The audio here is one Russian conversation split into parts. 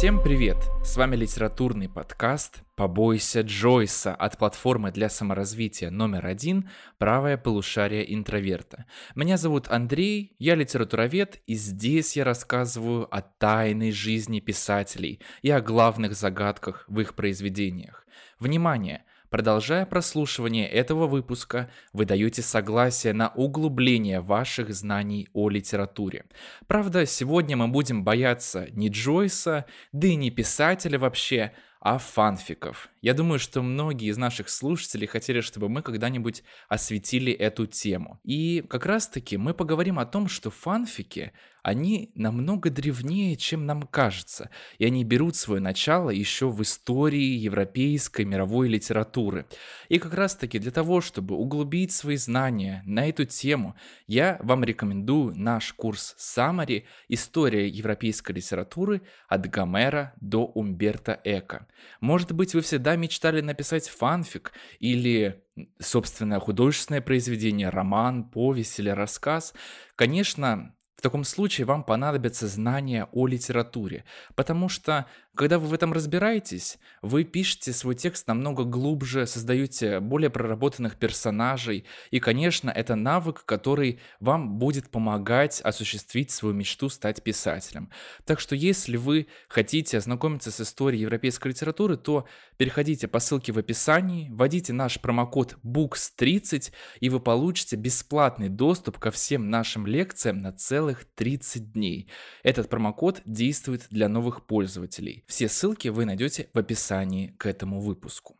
Всем привет! С вами литературный подкаст «Побойся Джойса» от платформы для саморазвития номер один «Правое полушарие интроверта». Меня зовут Андрей, я литературовед, и здесь я рассказываю о тайной жизни писателей и о главных загадках в их произведениях. Внимание! Продолжая прослушивание этого выпуска, вы даете согласие на углубление ваших знаний о литературе. Правда, сегодня мы будем бояться не Джойса, да и не писателя вообще, а фанфиков. Я думаю, что многие из наших слушателей хотели, чтобы мы когда-нибудь осветили эту тему. И как раз-таки мы поговорим о том, что фанфики, они намного древнее, чем нам кажется, и они берут свое начало еще в истории европейской мировой литературы. И как раз-таки для того, чтобы углубить свои знания на эту тему, я вам рекомендую наш курс Summary «История европейской литературы от Гомера до Умберто Эко». Может быть, вы всегда мечтали написать фанфик или собственное художественное произведение, роман, повесть или рассказ. Конечно, в таком случае вам понадобятся знания о литературе, потому что когда вы в этом разбираетесь, вы пишете свой текст намного глубже, создаете более проработанных персонажей, и, конечно, это навык, который вам будет помогать осуществить свою мечту стать писателем. Так что если вы хотите ознакомиться с историей европейской литературы, то переходите по ссылке в описании, вводите наш промокод BOOKS30, и вы получите бесплатный доступ ко всем нашим лекциям на целых 30 дней. Этот промокод действует для новых пользователей. Все ссылки вы найдете в описании к этому выпуску.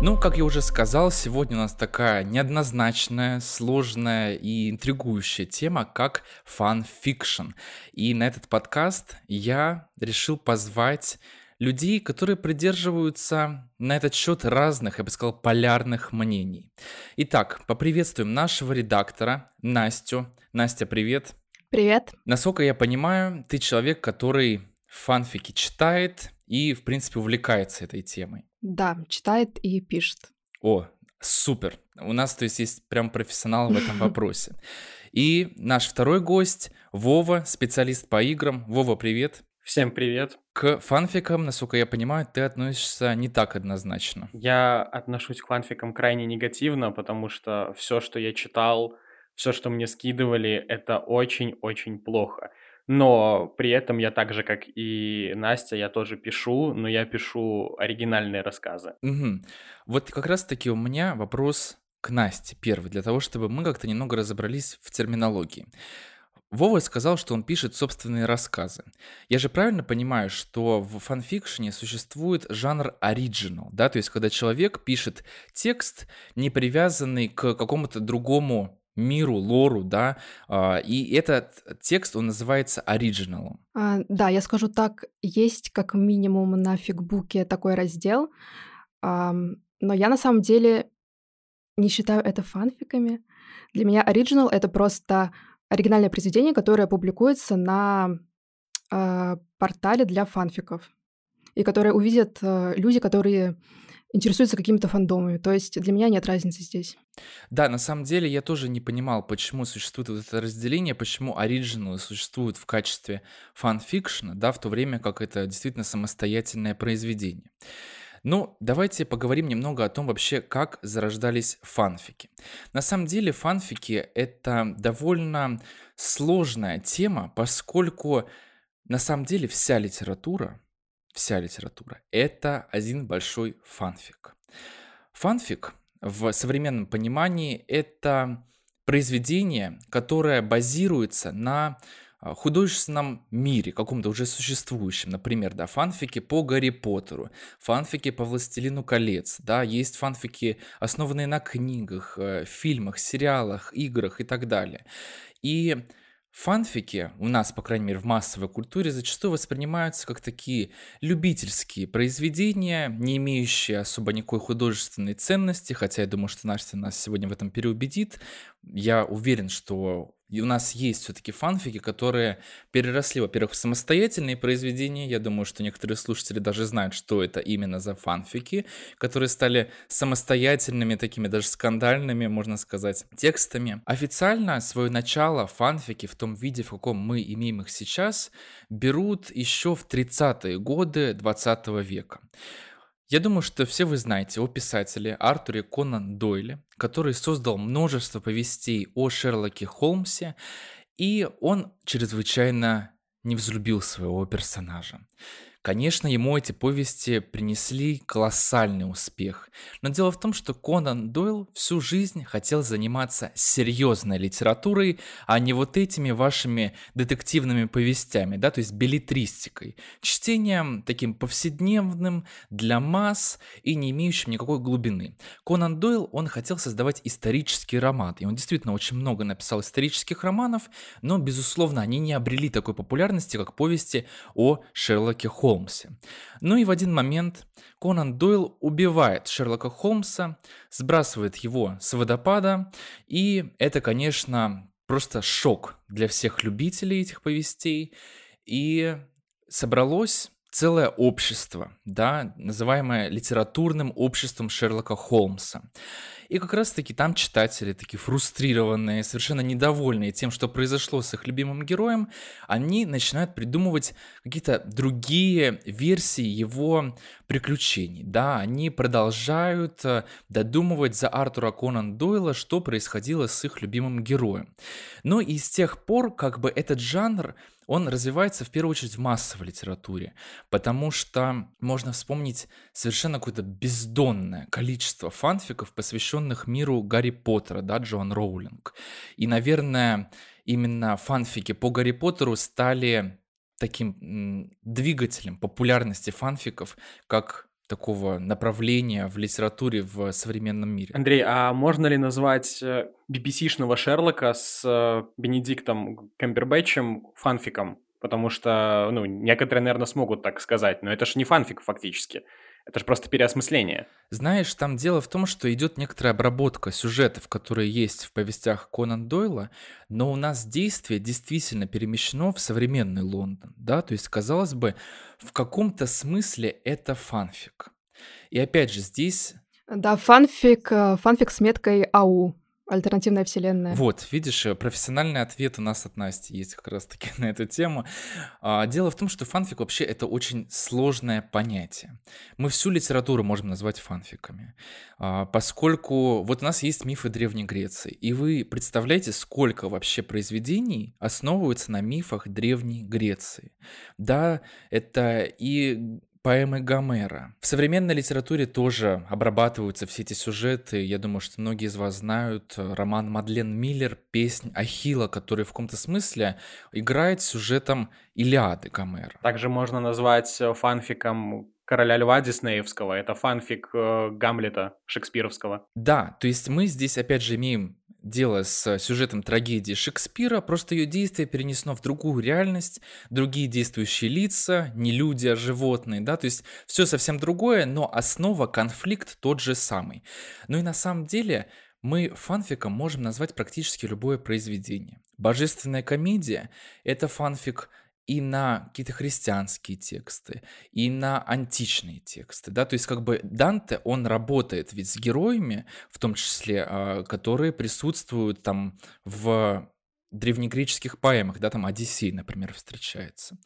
Ну, как я уже сказал, сегодня у нас такая неоднозначная, сложная и интригующая тема, как фан-фикшн. И на этот подкаст я решил позвать людей, которые придерживаются на этот счет разных, я бы сказал, полярных мнений. Итак, поприветствуем нашего редактора Настю. Настя, привет. Привет. Насколько я понимаю, ты человек, который фанфики читает и, в принципе, увлекается этой темой. Да, читает и пишет. О, супер. У нас, то есть, есть прям профессионал в этом вопросе. И наш второй гость Вова, специалист по играм. Вова, привет. Всем привет. К фанфикам, насколько я понимаю, ты относишься не так однозначно. Я отношусь к фанфикам крайне негативно, потому что все, что я читал, все, что мне скидывали, это очень-очень плохо. Но при этом я так же, как и Настя, я тоже пишу, но я пишу оригинальные рассказы. Угу. Вот как раз-таки у меня вопрос к Насте первый, для того, чтобы мы как-то немного разобрались в терминологии. Вова сказал, что он пишет собственные рассказы. Я же правильно понимаю, что в фанфикшене существует жанр оригинал, да, то есть когда человек пишет текст, не привязанный к какому-то другому миру, лору, да, а, и этот текст, он называется оригиналом. А, да, я скажу так, есть как минимум на фигбуке такой раздел, но я на самом деле не считаю это фанфиками. Для меня оригинал — это просто оригинальное произведение, которое публикуется на э, портале для фанфиков, и которое увидят э, люди, которые интересуются какими-то фандомами. То есть для меня нет разницы здесь. Да, на самом деле я тоже не понимал, почему существует вот это разделение, почему оригиналы существуют в качестве фанфикшена, да, в то время как это действительно самостоятельное произведение. Ну, давайте поговорим немного о том вообще, как зарождались фанфики. На самом деле фанфики — это довольно сложная тема, поскольку на самом деле вся литература, вся литература — это один большой фанфик. Фанфик в современном понимании — это произведение, которое базируется на художественном мире, каком-то уже существующем, например, да, фанфики по Гарри Поттеру, фанфики по Властелину колец, да, есть фанфики, основанные на книгах, э, фильмах, сериалах, играх и так далее. И Фанфики у нас, по крайней мере, в массовой культуре зачастую воспринимаются как такие любительские произведения, не имеющие особо никакой художественной ценности, хотя я думаю, что Настя нас сегодня в этом переубедит. Я уверен, что И у нас есть все-таки фанфики, которые переросли, во-первых, в самостоятельные произведения. Я думаю, что некоторые слушатели даже знают, что это именно за фанфики, которые стали самостоятельными, такими даже скандальными, можно сказать, текстами. Официально свое начало фанфики в том виде, в каком мы имеем их сейчас, берут еще в 30-е годы 20 века. Я думаю, что все вы знаете о писателе Артуре Конан Дойле, который создал множество повестей о Шерлоке Холмсе, и он чрезвычайно не взлюбил своего персонажа. Конечно, ему эти повести принесли колоссальный успех. Но дело в том, что Конан Дойл всю жизнь хотел заниматься серьезной литературой, а не вот этими вашими детективными повестями, да, то есть билетристикой. Чтением таким повседневным, для масс и не имеющим никакой глубины. Конан Дойл, он хотел создавать исторический роман, и он действительно очень много написал исторических романов, но, безусловно, они не обрели такой популярности, как повести о Шерлоке Холмсе. Холмсе. Ну и в один момент Конан Дойл убивает Шерлока Холмса, сбрасывает его с водопада, и это, конечно, просто шок для всех любителей этих повестей. И собралось целое общество, да, называемое литературным обществом Шерлока Холмса. И как раз-таки там читатели, такие фрустрированные, совершенно недовольные тем, что произошло с их любимым героем, они начинают придумывать какие-то другие версии его приключений. Да, они продолжают э, додумывать за Артура Конан Дойла, что происходило с их любимым героем. Но и с тех пор, как бы этот жанр он развивается в первую очередь в массовой литературе, потому что можно вспомнить совершенно какое-то бездонное количество фанфиков, посвященных миру Гарри Поттера, да, Джоан Роулинг. И, наверное, именно фанфики по Гарри Поттеру стали таким двигателем популярности фанфиков, как такого направления в литературе в современном мире. Андрей, а можно ли назвать BBC-шного э, Шерлока с э, Бенедиктом Камбербэтчем фанфиком? Потому что, ну, некоторые, наверное, смогут так сказать, но это же не фанфик фактически. Это же просто переосмысление. Знаешь, там дело в том, что идет некоторая обработка сюжетов, которые есть в повестях Конан Дойла, но у нас действие действительно перемещено в современный Лондон, да, то есть, казалось бы, в каком-то смысле это фанфик. И опять же, здесь... Да, фанфик, э, фанфик с меткой АУ. Альтернативная вселенная. Вот, видишь, э, профессиональный ответ у нас от Насти есть как раз-таки на эту тему. А, дело в том, что фанфик вообще это очень сложное понятие. Мы всю литературу можем назвать фанфиками, а, поскольку вот у нас есть мифы Древней Греции, и вы представляете, сколько вообще произведений основываются на мифах Древней Греции. Да, это и поэмы Гомера. В современной литературе тоже обрабатываются все эти сюжеты. Я думаю, что многие из вас знают э, роман Мадлен Миллер «Песнь Ахила», который в каком-то смысле играет сюжетом Илиады Гомера. Также можно назвать э, фанфиком короля льва Диснеевского. Это фанфик э, Гамлета шекспировского. Да, то есть мы здесь опять же имеем дело с сюжетом трагедии Шекспира, просто ее действие перенесено в другую реальность, другие действующие лица, не люди, а животные, да, то есть все совсем другое, но основа, конфликт тот же самый. Ну и на самом деле мы фанфиком можем назвать практически любое произведение. Божественная комедия – это фанфик и на какие-то христианские тексты, и на античные тексты, да, то есть как бы Данте, он работает ведь с героями, в том числе, а, которые присутствуют там в древнегреческих поэмах, да, там Одиссей, например, встречается.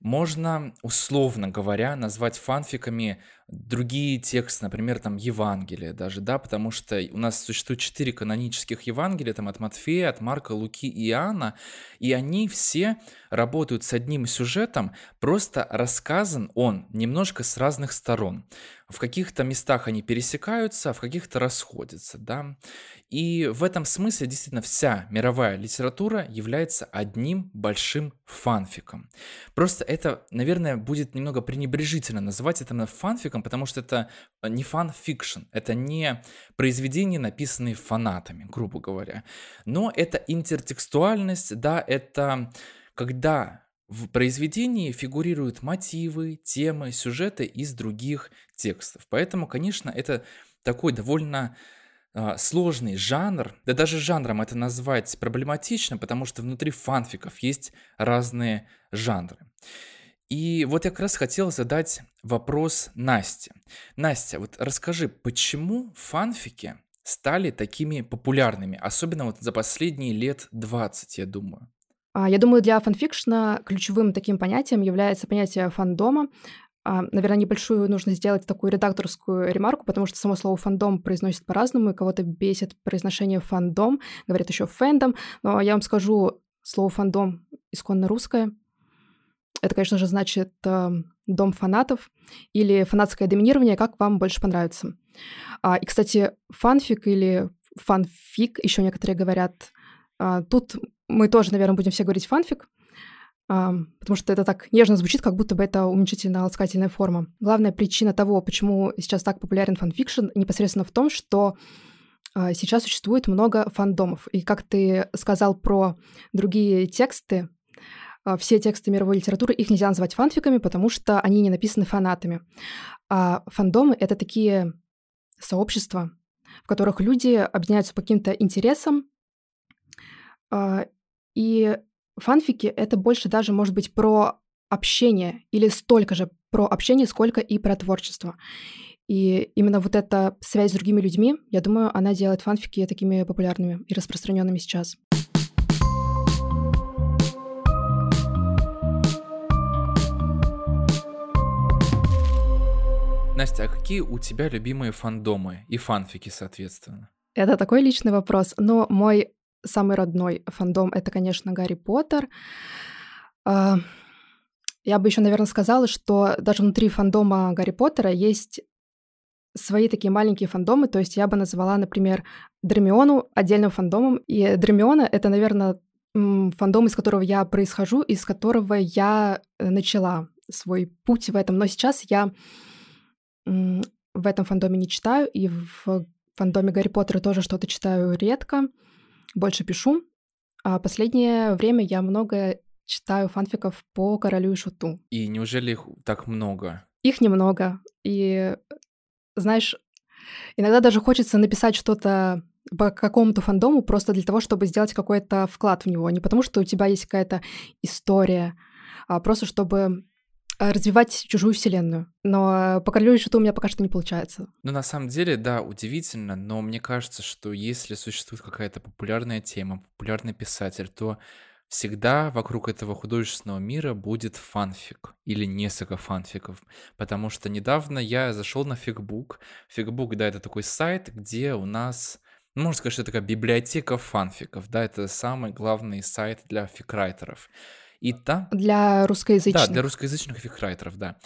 Можно, условно говоря, назвать фанфиками другие тексты, например, там Евангелие даже, да, потому что у нас существует четыре канонических Евангелия, там от Матфея, от Марка, Луки и Иоанна, и они все работают с одним сюжетом, просто рассказан он немножко с разных сторон. В каких-то местах они пересекаются, а в каких-то расходятся, да. И в этом смысле действительно вся мировая литература является одним большим фанфиком. Просто это, наверное, будет немного пренебрежительно называть это фанфиком, потому что это не фан-фикшн, это не произведения, написанные фанатами, грубо говоря. Но это интертекстуальность, да, это когда в произведении фигурируют мотивы, темы, сюжеты из других текстов. Поэтому, конечно, это такой довольно э, сложный жанр, да даже жанром это назвать проблематично, потому что внутри фанфиков есть разные жанры. И вот я как раз хотел задать вопрос Насте. Настя, вот расскажи, почему фанфики стали такими популярными, особенно вот за последние лет 20, я думаю? А, я думаю, для фанфикшна ключевым таким понятием является понятие фандома. А, наверное, небольшую нужно сделать такую редакторскую ремарку, потому что само слово фандом произносит по-разному, и кого-то бесит произношение фандом, говорят еще фэндом, но я вам скажу, слово фандом исконно русское — это, конечно же, значит э, дом фанатов или фанатское доминирование, как вам больше понравится. А, и, кстати, фанфик или фанфик, еще некоторые говорят. Тут мы тоже, наверное, будем все говорить фанфик, потому что это так нежно звучит, как будто бы это уменьшительно-ласкательная форма. Главная причина того, почему сейчас так популярен фанфикшн, непосредственно в том, что а, сейчас существует много фандомов. И как ты сказал про другие тексты, а, все тексты мировой литературы, их нельзя называть фанфиками, потому что они не написаны фанатами. А фандомы — это такие сообщества, в которых люди объединяются по каким-то интересам, а, и фанфики — это больше даже, может быть, про общение или столько же про общение, сколько и про творчество. И именно вот эта связь с другими людьми, я думаю, она делает фанфики такими популярными и распространенными сейчас. Настя, а какие у тебя любимые фандомы и фанфики, соответственно? Это такой личный вопрос, но мой самый родной фандом — это, конечно, Гарри Поттер. А, я бы еще, наверное, сказала, что даже внутри фандома Гарри Поттера есть свои такие маленькие фандомы, то есть я бы назвала, например, Дремиону отдельным фандомом, и Дремиона — это, наверное, фандом, из которого я происхожу, из которого я э, начала свой путь в этом, но сейчас я в этом фандоме не читаю, и в фандоме Гарри Поттера тоже что-то читаю редко, больше пишу. А последнее время я много читаю фанфиков по Королю и Шуту. И неужели их так много? Их немного. И, знаешь, иногда даже хочется написать что-то по какому-то фандому просто для того, чтобы сделать какой-то вклад в него. Не потому, что у тебя есть какая-то история, а просто чтобы развивать чужую вселенную. Но по королю и шуту у меня пока что не получается. Ну, на самом деле, да, удивительно, но мне кажется, что если существует какая-то популярная тема, популярный писатель, то всегда вокруг этого художественного мира будет фанфик или несколько фанфиков. Потому что недавно я зашел на фигбук. Фигбук, да, это такой сайт, где у нас ну, можно сказать, что это такая библиотека фанфиков, да, это самый главный сайт для фикрайтеров. И там... Для русскоязычных. Да, для русскоязычных фикрайтеров, да.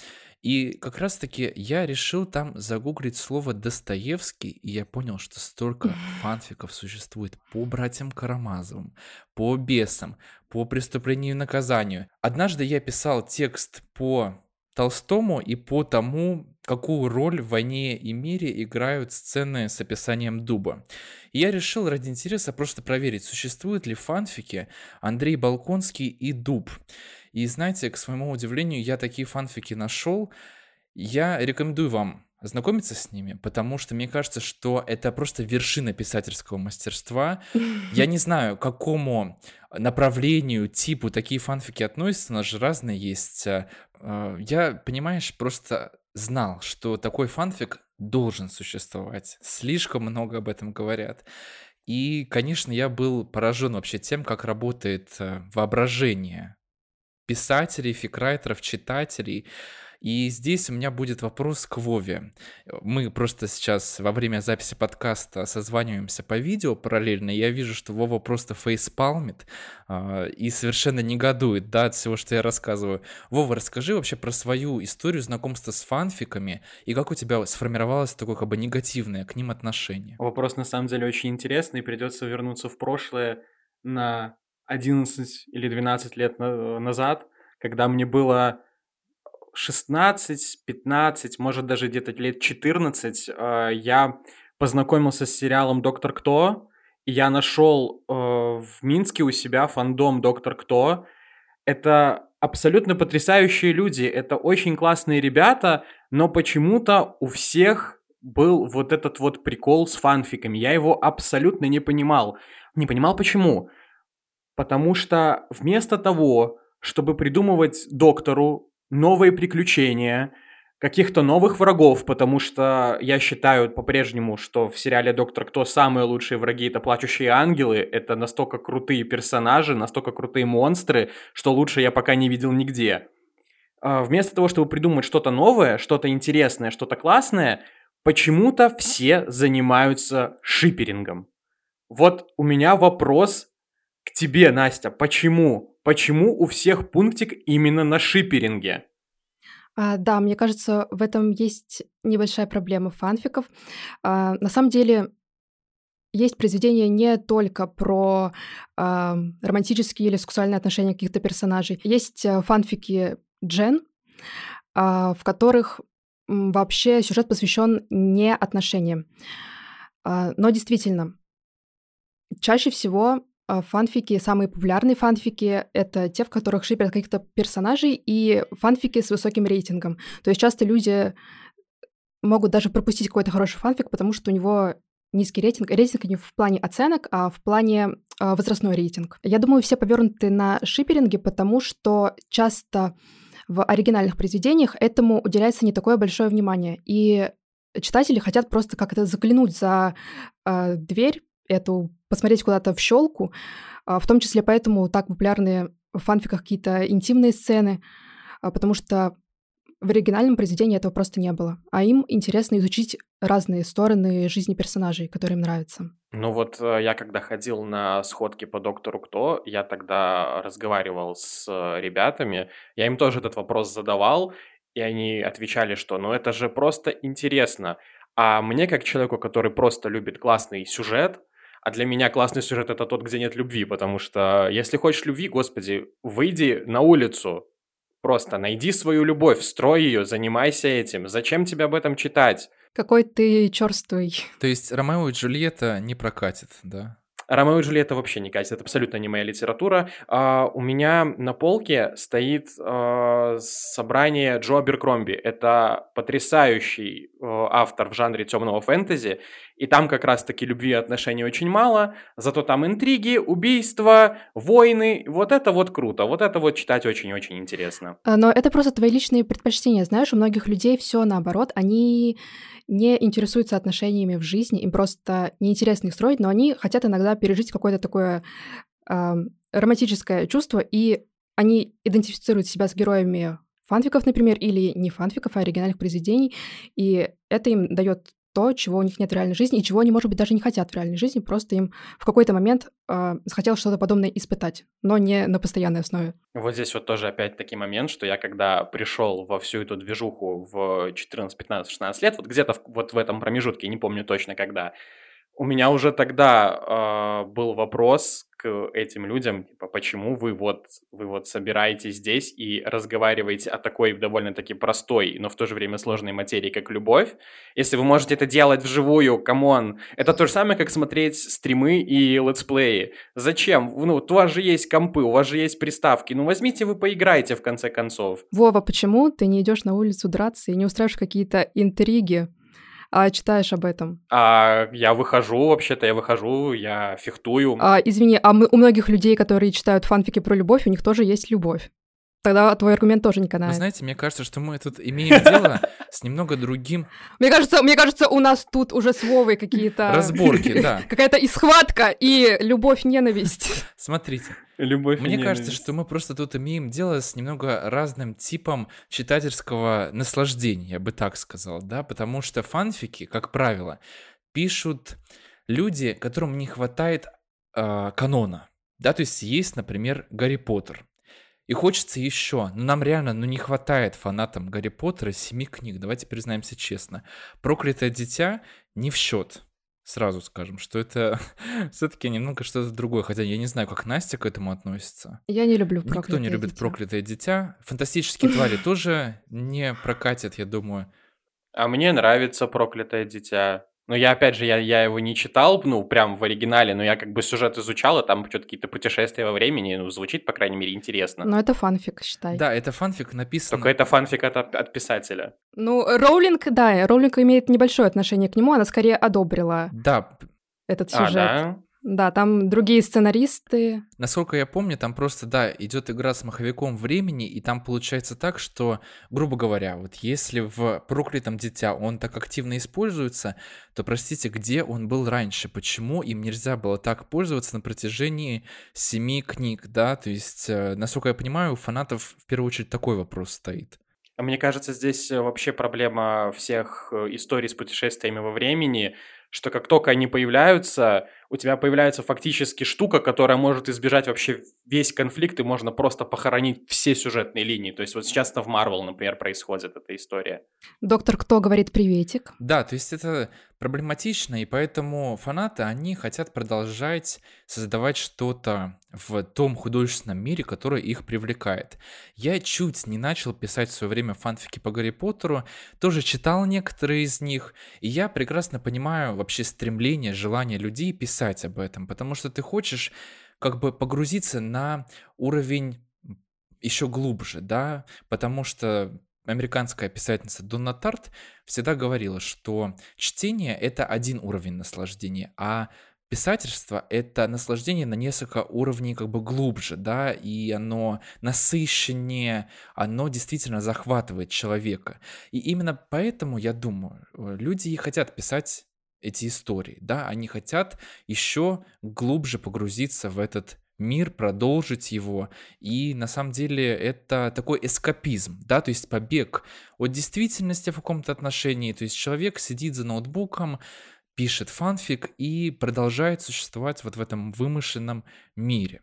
И как раз-таки я решил там загуглить слово Достоевский, и я понял, что столько фанфиков существует по братьям Карамазовым, по бесам, по преступлению и наказанию. Однажды я писал текст по Толстому и по тому, какую роль в «Войне и мире» играют сцены с описанием дуба. И я решил ради интереса просто проверить, существуют ли фанфики Андрей Балконский и дуб. И знаете, к своему удивлению, я такие фанфики нашел. Я рекомендую вам ознакомиться с ними, потому что мне кажется, что это просто вершина писательского мастерства. Я не знаю, к какому направлению, типу такие фанфики относятся, у нас же разные есть. Э, я, понимаешь, просто знал, что такой фанфик должен существовать. Слишком много об этом говорят. И, конечно, я был поражен вообще тем, как работает э, воображение писателей, фикрайтеров, читателей. И здесь у меня будет вопрос к Вове. Мы просто сейчас во время записи подкаста созваниваемся по видео параллельно. Я вижу, что Вова просто фейспалмит э, и совершенно негодует да, от всего, что я рассказываю. Вова, расскажи вообще про свою историю знакомства с фанфиками и как у тебя сформировалось такое как бы негативное к ним отношение. Вопрос на самом деле очень интересный. Придется вернуться в прошлое на 11 или 12 лет назад, когда мне было 16, 15, может даже где-то лет 14 а, я познакомился с сериалом «Доктор Кто», и я нашел э, в Минске у себя фандом «Доктор Кто». Это абсолютно потрясающие люди, это очень классные ребята, но почему-то у всех был вот этот вот прикол с фанфиками. Я его абсолютно не понимал. Не понимал почему. Потому что вместо того, чтобы придумывать доктору новые приключения, каких-то новых врагов, потому что я считаю по-прежнему, что в сериале «Доктор Кто» самые лучшие враги — это плачущие ангелы, это настолько крутые персонажи, настолько крутые монстры, что лучше я пока не видел нигде. А, вместо того, чтобы придумать что-то новое, что-то интересное, что-то классное, почему-то все занимаются шиперингом. Вот у меня вопрос к тебе, Настя. Почему? Почему у всех пунктик именно на шиперинге? А, да, мне кажется, в этом есть небольшая проблема фанфиков. А, на самом деле, есть произведения не только про а, романтические или сексуальные отношения каких-то персонажей. Есть а, фанфики Джен, а, в которых вообще сюжет посвящен не отношениям. А, но действительно, чаще всего фанфики, самые популярные фанфики — это те, в которых шиперят каких-то персонажей, и фанфики с высоким рейтингом. То есть часто люди могут даже пропустить какой-то хороший фанфик, потому что у него низкий рейтинг. Рейтинг не в плане оценок, а в плане э, возрастной рейтинг. Я думаю, все повернуты на шиперинге, потому что часто в оригинальных произведениях этому уделяется не такое большое внимание. И читатели хотят просто как-то заглянуть за э, дверь эту, посмотреть куда-то в щелку. А, в том числе поэтому так популярны в фанфиках какие-то интимные сцены, а, потому что в оригинальном произведении этого просто не было. А им интересно изучить разные стороны жизни персонажей, которые им нравятся. Ну вот э, я когда ходил на сходки по доктору Кто, я тогда разговаривал с э, ребятами, я им тоже этот вопрос задавал, и они отвечали, что ну это же просто интересно. А мне, как человеку, который просто любит классный сюжет, а для меня классный сюжет это тот, где нет любви, потому что если хочешь любви, господи, выйди на улицу, просто найди свою любовь, строй ее, занимайся этим. Зачем тебе об этом читать? Какой ты черствый. То есть Ромео и Джульетта не прокатит, да? Ромео и Джульетта вообще не катит, это абсолютно не моя литература. А, у меня на полке стоит а, собрание Джо Аберкромби. Это потрясающий а, автор в жанре темного фэнтези, и там как раз-таки любви и отношений очень мало, зато там интриги, убийства, войны. Вот это вот круто, вот это вот читать очень-очень интересно. А, но это просто твои личные предпочтения. Знаешь, у многих людей все наоборот. Они не интересуются отношениями в жизни, им просто неинтересно их строить, но они хотят иногда пережить какое-то такое э, романтическое чувство, и они идентифицируют себя с героями фанфиков, например, или не фанфиков, а оригинальных произведений, и это им дает то, чего у них нет в реальной жизни, и чего они, может быть, даже не хотят в реальной жизни, просто им в какой-то момент э, захотелось что-то подобное испытать, но не на постоянной основе. Вот здесь вот тоже опять таки момент, что я когда пришел во всю эту движуху в 14, 15, 16 лет, вот где-то в, вот в этом промежутке, не помню точно когда, у меня уже тогда э, был вопрос к этим людям, типа, почему вы вот, вы вот собираетесь здесь и разговариваете о такой довольно-таки простой, но в то же время сложной материи, как любовь. Если вы можете это делать вживую, come on, это то же самое, как смотреть стримы и летсплеи. Зачем? Ну, у вас же есть компы, у вас же есть приставки, ну возьмите вы поиграйте в конце концов. Вова, почему ты не идешь на улицу драться и не устраиваешь какие-то интриги? А, читаешь об этом? А, я выхожу, вообще-то я выхожу, я фехтую. А, извини, а мы, у многих людей, которые читают фанфики про любовь, у них тоже есть любовь. Тогда твой аргумент тоже не канает. Вы знаете, мне кажется, что мы тут имеем дело с немного другим... Мне кажется, мне кажется, у нас тут уже с Вовой какие-то... Разборки, да. Какая-то исхватка и любовь-ненависть. Смотрите. Любовь Мне кажется, что мы просто тут имеем дело с немного разным типом читательского наслаждения, я бы так сказал, да, потому что фанфики, как правило, пишут люди, которым не хватает э, канона, да, то есть есть, например, Гарри Поттер, и хочется еще. Но нам реально ну, не хватает фанатам Гарри Поттера семи книг. Давайте признаемся честно. Проклятое дитя не в счет. Сразу скажем, что это все-таки немного что-то другое. Хотя я не знаю, как Настя к этому относится. Я не люблю проклятое Никто не любит дитя. проклятое дитя. Фантастические твари тоже не прокатят, я думаю. А мне нравится проклятое дитя. Но я, опять же, я, я его не читал, ну, прям в оригинале, но я как бы сюжет изучал, и там что-то какие-то путешествия во времени, ну, звучит, по крайней мере, интересно. Но это фанфик, считай. Да, это фанфик написан... Только это фанфик от, от писателя. Ну, Роулинг, да, Роулинг имеет небольшое отношение к нему, она скорее одобрила Да, этот А, сюжет. да? Да, там другие сценаристы. Насколько я помню, там просто, да, идет игра с маховиком времени, и там получается так, что, грубо говоря, вот если в проклятом дитя он так активно используется, то, простите, где он был раньше? Почему им нельзя было так пользоваться на протяжении семи книг, да? То есть, э, насколько я понимаю, у фанатов в первую очередь такой вопрос стоит. А Мне кажется, здесь э, вообще проблема всех э, историй с путешествиями во времени, что как только они появляются, у тебя появляется фактически штука, которая может избежать вообще весь конфликт, и можно просто похоронить все сюжетные линии. То есть вот сейчас это в Марвел, например, происходит эта история. Доктор Кто говорит приветик. Да, то есть это проблематично, и поэтому фанаты, они хотят продолжать создавать что-то в том художественном мире, который их привлекает. Я чуть не начал писать в свое время фанфики по Гарри Поттеру, тоже читал некоторые из них, и я прекрасно понимаю вообще стремление, желание людей писать об этом, потому что ты хочешь как бы погрузиться на уровень еще глубже, да, потому что американская писательница Донна Тарт всегда говорила, что чтение — это один уровень наслаждения, а писательство — это наслаждение на несколько уровней как бы глубже, да, и оно насыщеннее, оно действительно захватывает человека. И именно поэтому, я думаю, э, люди и хотят писать эти истории, да, они хотят еще глубже погрузиться в этот мир, продолжить его. И на самом деле это такой эскапизм, да, то есть побег от действительности в каком-то отношении. То есть человек сидит за ноутбуком, пишет фанфик и продолжает существовать вот в этом вымышленном мире.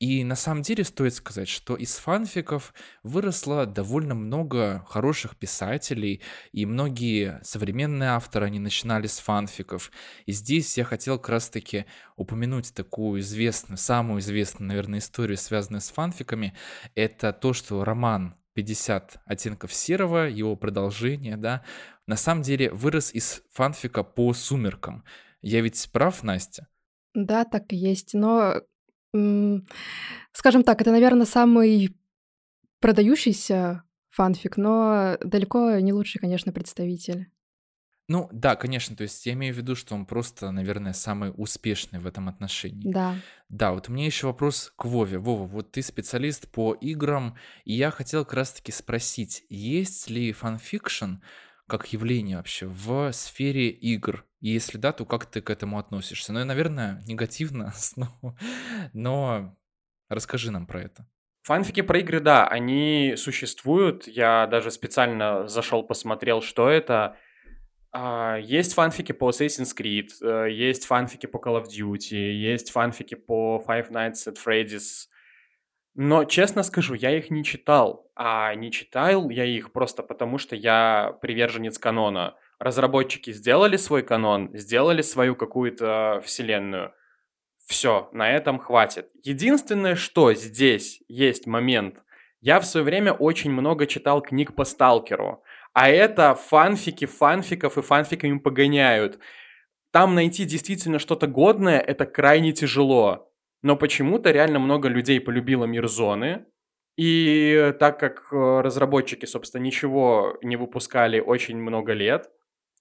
И на самом деле стоит сказать, что из фанфиков выросло довольно много хороших писателей, и многие современные авторы, они начинали с фанфиков. И здесь я хотел как раз-таки упомянуть такую известную, самую известную, наверное, историю, связанную с фанфиками. Это то, что роман 50 оттенков серого, его продолжение, да, на самом деле вырос из фанфика по сумеркам. Я ведь прав, Настя? Да, так и есть. Но, скажем так, это, наверное, самый продающийся фанфик, но далеко не лучший, конечно, представитель. Ну, да, конечно, то есть я имею в виду, что он просто, наверное, самый успешный в этом отношении. Да. Да, вот у меня еще вопрос к Вове. Вова, вот ты специалист по играм, и я хотел как раз-таки спросить, есть ли фанфикшн как явление вообще в сфере игр? И если да, то как ты к этому относишься? Ну, наверное, негативно, но, но расскажи нам про это. Фанфики про игры, да, они существуют. Я даже специально зашел, посмотрел, что это. А, Есть фанфики по Assassin's Creed, э, есть фанфики по Call of Duty, есть фанфики по Five Nights at Freddy's. Но, честно скажу, я их не читал. А не читал я их просто потому, что я приверженец канона. Разработчики сделали свой канон, сделали свою какую-то вселенную. Все, на этом хватит. Единственное, что здесь есть момент. Я в свое время очень много читал книг по Сталкеру. А это фанфики фанфиков и фанфиками погоняют. Там найти действительно что-то годное, это крайне тяжело. Но почему-то реально много людей полюбило мир зоны. И так как э, разработчики, собственно, ничего не выпускали очень много лет,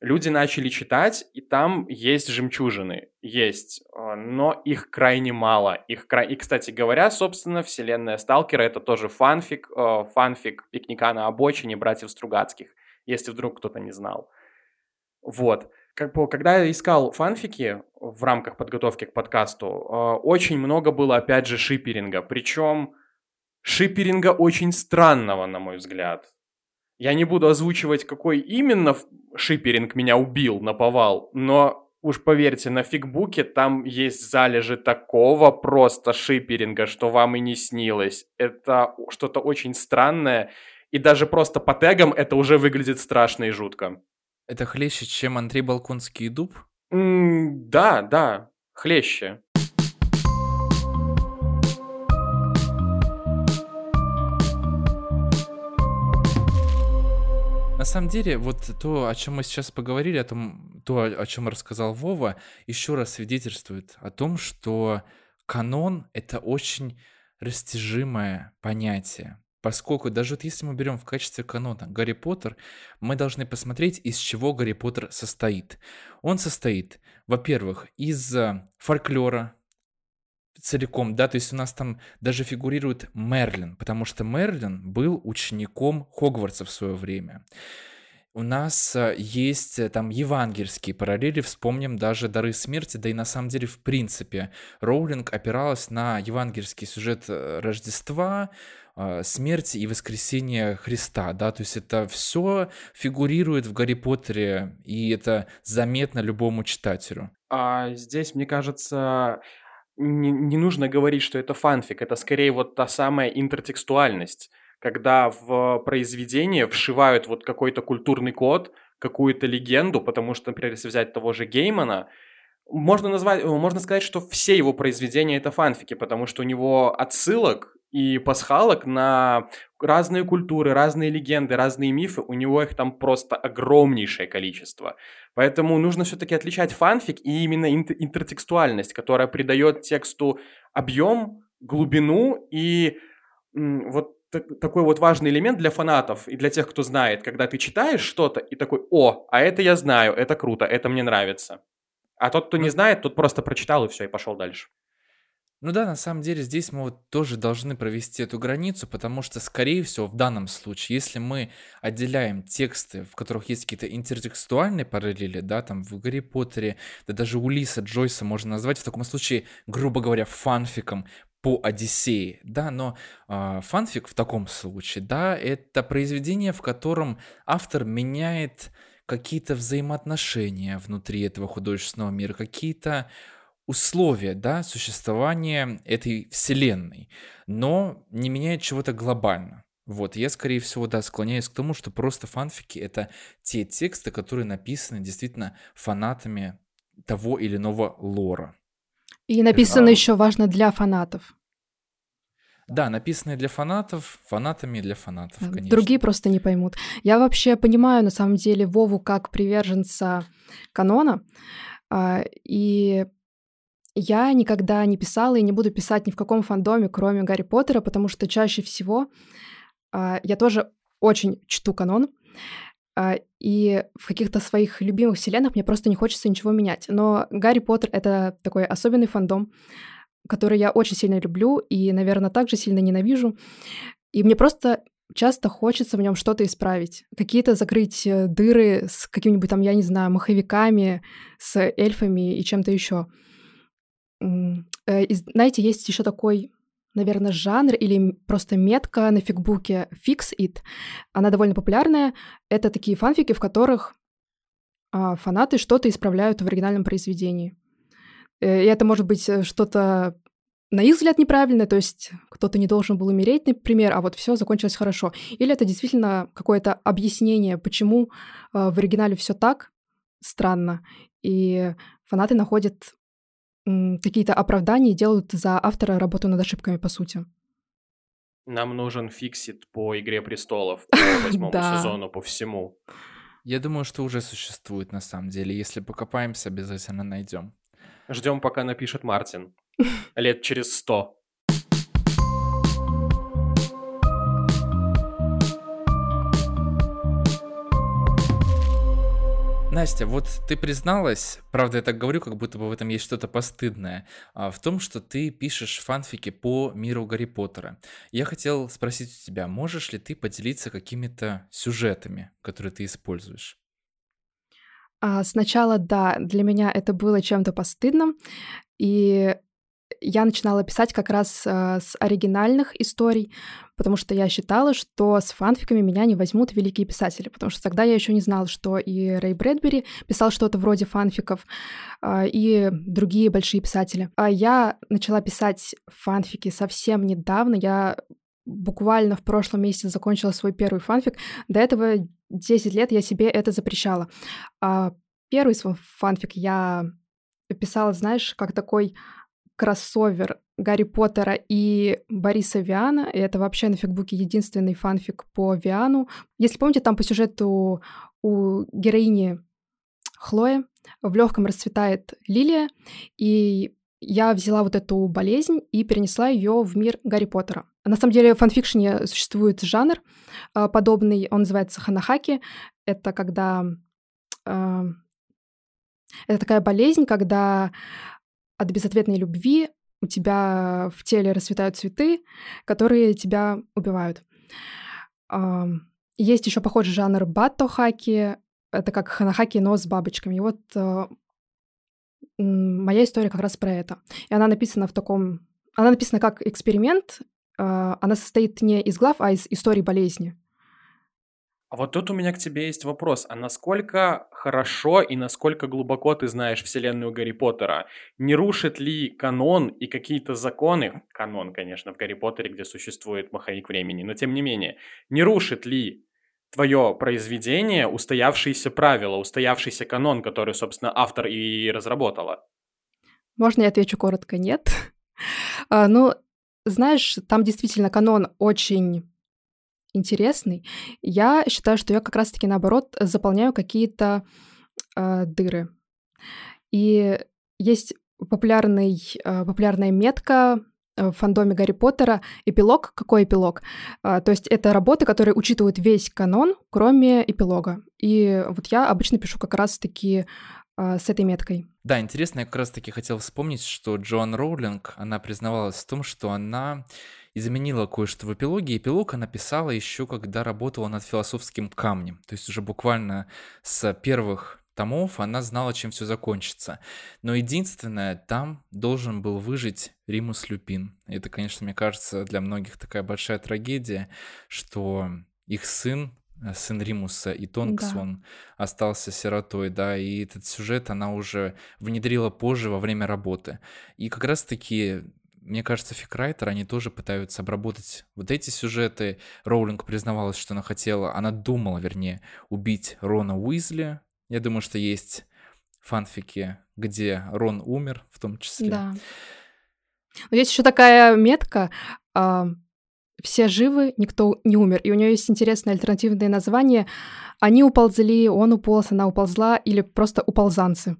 люди начали читать, и там есть жемчужины, есть, э, но их крайне мало. Их кра... И, кстати говоря, собственно, вселенная Сталкера — это тоже фанфик, э, фанфик пикника на обочине братьев Стругацких, если вдруг кто-то не знал. Вот. Как бы, когда я искал фанфики в рамках подготовки к подкасту, э, очень много было, опять же, шиперинга. Причем шиперинга очень странного, на мой взгляд. Я не буду озвучивать, какой именно шиперинг меня убил на повал, но уж поверьте, на фигбуке там есть залежи такого просто шиперинга, что вам и не снилось. Это что-то очень странное, и даже просто по тегам это уже выглядит страшно и жутко. Это хлеще, чем Андрей Балконский и Дуб? М, да, да, хлеще. На самом деле, вот то, о чем мы сейчас поговорили, о том, то, о чем рассказал Вова, еще раз свидетельствует о том, что канон — это очень растяжимое понятие. Поскольку даже вот если мы берем в качестве канона Гарри Поттер, мы должны посмотреть, из чего Гарри Поттер состоит. Он состоит, во-первых, из э, фольклора, целиком, да, то есть у нас там даже фигурирует Мерлин, потому что Мерлин был учеником Хогвартса в свое время. У нас э, есть э, там евангельские параллели, вспомним даже «Дары смерти», да и на самом деле, в принципе, Роулинг опиралась на евангельский сюжет э, Рождества, смерти и воскресения Христа, да, то есть это все фигурирует в Гарри Поттере, и это заметно любому читателю. А здесь, мне кажется, не, не нужно говорить, что это фанфик, это скорее вот та самая интертекстуальность когда в произведение вшивают вот какой-то культурный код, какую-то легенду, потому что, например, если взять того же Геймана, можно назвать, можно сказать, что все его произведения это фанфики, потому что у него отсылок и пасхалок на разные культуры, разные легенды, разные мифы, у него их там просто огромнейшее количество. Поэтому нужно все-таки отличать фанфик и именно интертекстуальность, которая придает тексту объем, глубину и вот такой вот важный элемент для фанатов и для тех, кто знает, когда ты читаешь что-то и такой, о, а это я знаю, это круто, это мне нравится. А тот, кто не знает, тот просто прочитал и все, и пошел дальше. Ну да, на самом деле здесь мы вот тоже должны провести эту границу, потому что, скорее всего, в данном случае, если мы отделяем тексты, в которых есть какие-то интертекстуальные параллели, да, там в Гарри Поттере, да даже Улиса Джойса можно назвать в таком случае, грубо говоря, фанфиком, по Одиссее, да, но э, фанфик в таком случае, да, это произведение, в котором автор меняет какие-то взаимоотношения внутри этого художественного мира, какие-то условия, да, существования этой вселенной, но не меняет чего-то глобально. Вот, я, скорее всего, да, склоняюсь к тому, что просто фанфики — это те тексты, которые написаны действительно фанатами того или иного лора. И написано а... еще важно для фанатов. Да, написанные для фанатов, фанатами для фанатов, конечно. Другие просто не поймут. Я вообще понимаю, на самом деле, Вову как приверженца канона, а, и я никогда не писала и не буду писать ни в каком фандоме, кроме Гарри Поттера, потому что чаще всего а, я тоже очень чту канон, и в каких-то своих любимых вселенных мне просто не хочется ничего менять. Но Гарри Поттер — это такой особенный фандом, который я очень сильно люблю и, наверное, также сильно ненавижу. И мне просто часто хочется в нем что-то исправить. Какие-то закрыть э, дыры с какими-нибудь там, я не знаю, маховиками, с эльфами и чем-то еще. Э, и, знаете, есть еще такой наверное, жанр или просто метка на фигбуке Fix It. Она довольно популярная. Это такие фанфики, в которых а, фанаты что-то исправляют в оригинальном произведении. Э, и это может быть э, что-то на их взгляд неправильное, то есть кто-то не должен был умереть, например, а вот все закончилось хорошо. Или это действительно какое-то объяснение, почему э, в оригинале все так странно, и фанаты находят какие-то оправдания делают за автора работу над ошибками, по сути. Нам нужен фиксит по «Игре престолов», по восьмому сезону, по всему. Я думаю, что уже существует на самом деле. Если покопаемся, обязательно найдем. Ждем, пока напишет Мартин. Лет через сто. Настя, вот ты призналась, правда, я так говорю, как будто бы в этом есть что-то постыдное, а, в том, что ты пишешь фанфики по миру Гарри Поттера. Я хотел спросить у тебя, можешь ли ты поделиться какими-то сюжетами, которые ты используешь? А, сначала, да, для меня это было чем-то постыдным, и я начинала писать как раз э, с оригинальных историй, потому что я считала, что с фанфиками меня не возьмут великие писатели, потому что тогда я еще не знала, что и Рэй Брэдбери писал что-то вроде фанфиков, э, и другие большие писатели. А я начала писать фанфики совсем недавно. Я буквально в прошлом месяце закончила свой первый фанфик. До этого 10 лет я себе это запрещала. А первый свой фанфик я писала, знаешь, как такой кроссовер Гарри Поттера и Бориса Виана. И это вообще на фигбуке единственный фанфик по Виану. Если помните, там по сюжету у героини Хлоя. В легком расцветает лилия, и я взяла вот эту болезнь и перенесла ее в мир Гарри Поттера. На самом деле в фанфикшене существует жанр э, подобный, он называется ханахаки. Это когда... Э, это такая болезнь, когда от безответной любви у тебя в теле расцветают цветы, которые тебя убивают. Есть еще похожий жанр баттохаки. Это как ханахаки, но с бабочками. И вот э, моя история как раз про это. И она написана в таком... Она написана как эксперимент. Э, она состоит не из глав, а из истории болезни. А вот тут у меня к тебе есть вопрос. А насколько хорошо и насколько глубоко ты знаешь вселенную Гарри Поттера? Не рушит ли канон и какие-то законы, канон, конечно, в Гарри Поттере, где существует маховик времени, но тем не менее, не рушит ли твое произведение устоявшиеся правила, устоявшийся канон, который, собственно, автор и разработала? Можно я отвечу коротко? Нет. а, ну, знаешь, там действительно канон очень интересный. Я считаю, что я как раз-таки наоборот заполняю какие-то э, дыры. И есть популярный, э, популярная метка в фандоме Гарри Поттера эпилог. Какой эпилог? А, то есть это работы, которые учитывают весь канон, кроме эпилога. И вот я обычно пишу как раз-таки а, с этой меткой. Да, интересно, я как раз-таки хотел вспомнить, что Джоан Роулинг, она признавалась в том, что она изменила кое-что в эпилоге. Эпилог она писала еще, когда работала над философским камнем. То есть уже буквально с первых томов она знала, чем все закончится. Но единственное, там должен был выжить Римус Люпин. Это, конечно, мне кажется, для многих такая большая трагедия, что их сын, э, сын Римуса и Тонкс, да. он остался сиротой, да, и этот сюжет она уже внедрила позже во время работы. И как раз-таки мне кажется, фикрайтер, они тоже пытаются обработать вот эти сюжеты. Роулинг признавалась, что она хотела, она думала, вернее, убить Рона Уизли, я думаю, что есть фанфики, где Рон умер в том числе. Да. Но есть еще такая метка э, «Все живы, никто не умер». И у нее есть интересное альтернативное название «Они уползли, он уполз, она уползла» или просто «Уползанцы».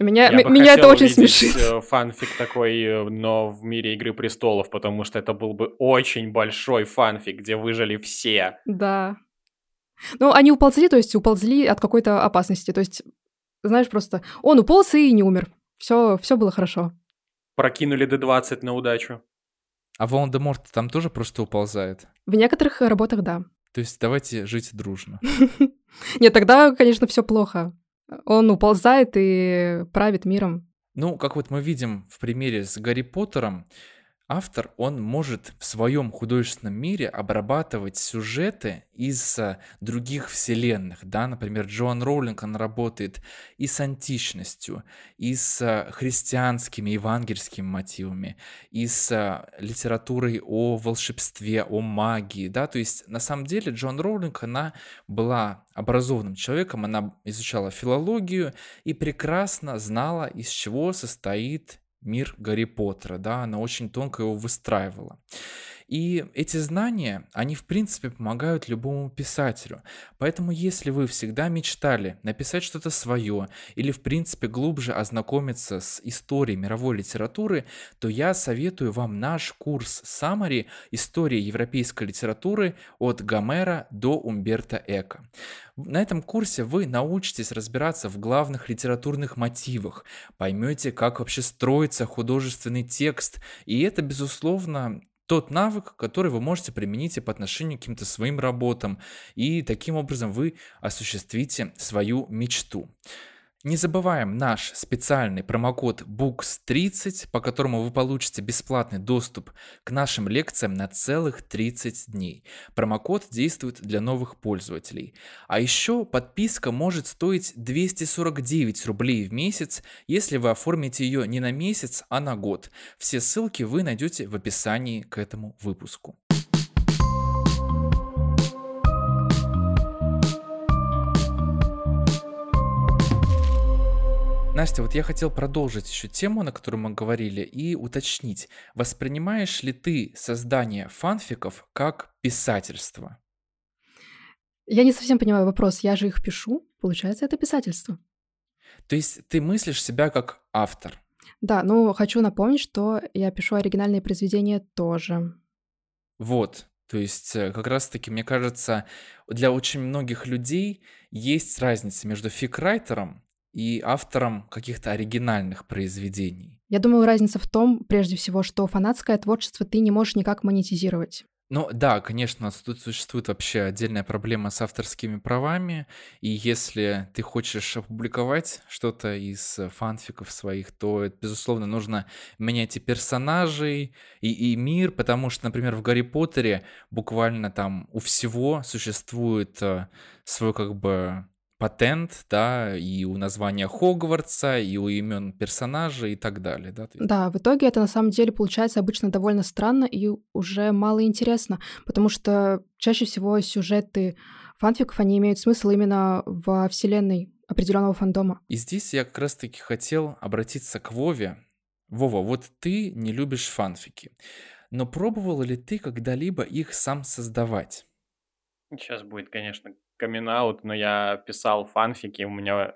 Меня, Я меня это очень смешит. Э, фанфик такой, э, но в мире Игры Престолов, потому что это был бы очень большой фанфик, где выжили все. Да. Ну, они уползли, то есть уползли от какой-то опасности. То есть, знаешь, просто он уполз и не умер. Все, все было хорошо. Прокинули D20 на удачу. А Волан-де-Морт там тоже просто уползает? В некоторых работах, да. То есть давайте жить дружно. Нет, тогда, конечно, все плохо. Он уползает и правит миром. Ну, как вот мы видим в примере с Гарри Поттером, автор, он может в своем художественном мире обрабатывать сюжеты из э, других вселенных, да, например, Джоан Роулинг, он работает и с античностью, и с э, христианскими, евангельскими мотивами, и с э, литературой о волшебстве, о магии, да, то есть на самом деле Джоан Роулинг, она была образованным человеком, она изучала филологию и прекрасно знала, из чего состоит мир Гарри Поттера, да, она очень тонко его выстраивала. И эти знания, они в принципе помогают любому писателю. Поэтому если вы всегда мечтали написать что-то свое или в принципе глубже ознакомиться с историей мировой литературы, то я советую вам наш курс Summary «История европейской литературы от Гомера до Умберто Эко». На этом курсе вы научитесь разбираться в главных литературных мотивах, поймете, как вообще строится художественный текст, и это, безусловно, тот навык, который вы можете применить по отношению к каким-то своим работам, и таким образом вы осуществите свою мечту. Не забываем наш специальный промокод BOOKS30, по которому вы получите бесплатный доступ к нашим лекциям на целых 30 дней. Промокод действует для новых пользователей. А еще подписка может стоить 249 рублей в месяц, если вы оформите ее не на месяц, а на год. Все ссылки вы найдете в описании к этому выпуску. Настя, вот я хотел продолжить еще тему, на которую мы говорили, и уточнить, воспринимаешь ли ты создание фанфиков как писательство? Я не совсем понимаю вопрос. Я же их пишу. Получается, это писательство. То есть ты мыслишь себя как автор? Да, ну хочу напомнить, что я пишу оригинальные произведения тоже. Вот, то есть э, как раз-таки, мне кажется, для очень многих людей есть разница между фикрайтером и автором каких-то оригинальных произведений. Я думаю, разница в том, прежде всего, что фанатское творчество ты не можешь никак монетизировать. Ну да, конечно, тут существует вообще отдельная проблема с авторскими правами, и если ты хочешь опубликовать что-то из фанфиков своих, то, безусловно, нужно менять и персонажей, и, и мир, потому что, например, в Гарри Поттере буквально там у всего существует э, свой как бы патент, да, и у названия Хогвартса, и у имен персонажей и так далее, да. Да, в итоге это на самом деле получается обычно довольно странно и уже мало интересно, потому что чаще всего сюжеты фанфиков, они имеют смысл именно во вселенной определенного фандома. И здесь я как раз-таки хотел обратиться к Вове. Вова, вот ты не любишь фанфики, но пробовал ли ты когда-либо их сам создавать? Сейчас будет, конечно, каминг-аут, но я писал фанфики, у меня...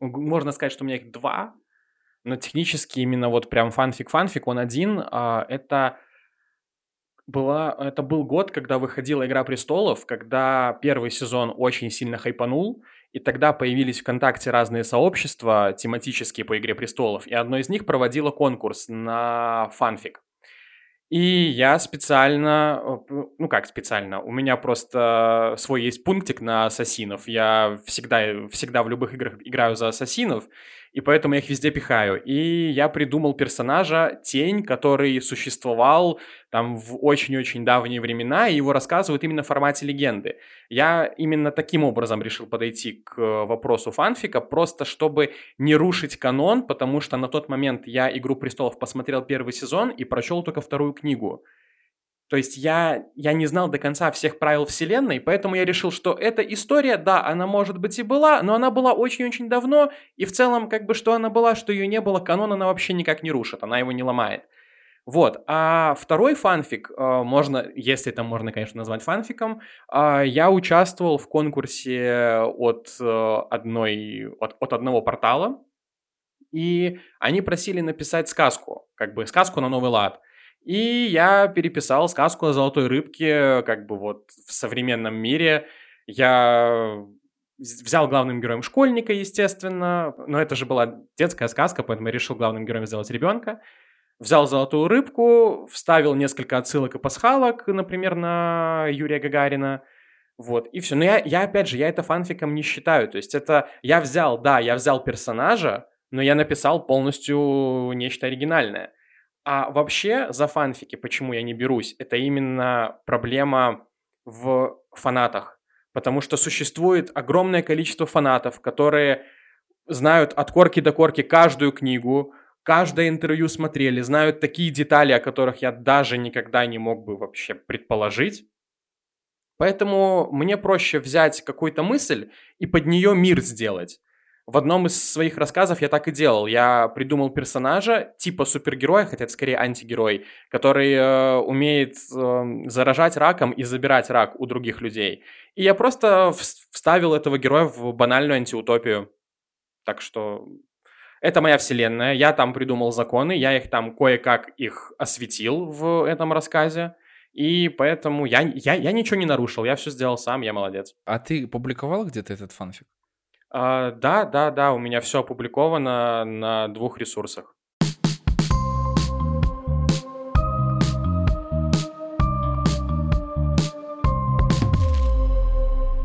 Можно сказать, что у меня их два, но технически именно вот прям фанфик-фанфик, он один. А, это была, это был год, когда выходила «Игра престолов», когда первый сезон очень сильно хайпанул, и тогда появились ВКонтакте разные сообщества тематические по «Игре престолов», и одно из них проводило конкурс на фанфик. И я специально, э, ну как специально, у меня просто свой есть пунктик на ассасинов. Я всегда, всегда в любых играх играю за ассасинов, и поэтому я их везде пихаю. И я придумал персонажа Тень, который существовал там в очень-очень давние времена, и его рассказывают именно в формате легенды. Я именно таким образом решил подойти к вопросу фанфика, просто чтобы не рушить канон, потому что на тот момент я «Игру престолов» посмотрел первый сезон и прочел только вторую книгу. То есть я, я не знал до конца всех правил вселенной, поэтому я решил, что эта история, да, она может быть и была, но она была очень-очень давно, и в целом, как бы, что она была, что ее не было, канон она вообще никак не рушит, она его не ломает. Вот, а второй фанфик, э, можно, если это можно, конечно, назвать фанфиком, э, я участвовал в конкурсе от, э, одной, от, от одного портала, и они просили написать сказку, как бы сказку на новый лад – и я переписал сказку о золотой рыбке, как бы вот в современном мире. Я взял главным героем школьника, естественно, но это же была детская сказка, поэтому я решил главным героем сделать ребенка. Взял золотую рыбку, вставил несколько отсылок и пасхалок, например, на Юрия Гагарина, вот, и все. Но я, я, опять же, я это фанфиком не считаю. То есть это я взял, да, я взял персонажа, но я написал полностью нечто оригинальное. А вообще за фанфики, почему я не берусь, это именно проблема в фанатах. Потому что существует огромное количество фанатов, которые знают от корки до корки каждую книгу, каждое интервью смотрели, знают такие детали, о которых я даже никогда не мог бы вообще предположить. Поэтому мне проще взять какую-то мысль и под нее мир сделать. В одном из своих рассказов я так и делал. Я придумал персонажа типа супергероя, хотя это скорее антигерой, который э, умеет э, заражать раком и забирать рак у других людей. И я просто вставил этого героя в банальную антиутопию. Так что это моя вселенная, я там придумал законы, я их там кое-как их осветил в этом рассказе. И поэтому я, я, я ничего не нарушил, я все сделал сам, я молодец. А ты публиковал где-то этот фанфик? А, да, да, да, у меня все опубликовано на двух ресурсах.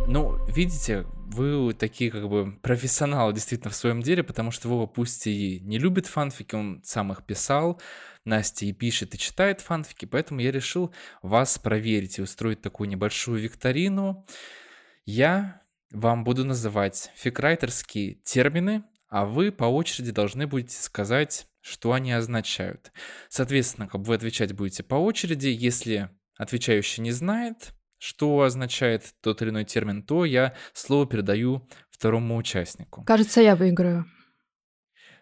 Ну, видите, вы такие как бы профессионалы действительно в своем деле, потому что Вова пусть и не любит фанфики, он сам их писал, Настя и пишет, и читает фанфики, поэтому я решил вас проверить и устроить такую небольшую викторину. Я вам буду называть фикрайтерские термины, а вы по очереди должны будете сказать, что они означают. Соответственно, как вы отвечать будете по очереди. Если отвечающий не знает, что означает тот или иной термин, то я слово передаю второму участнику. Кажется, я выиграю.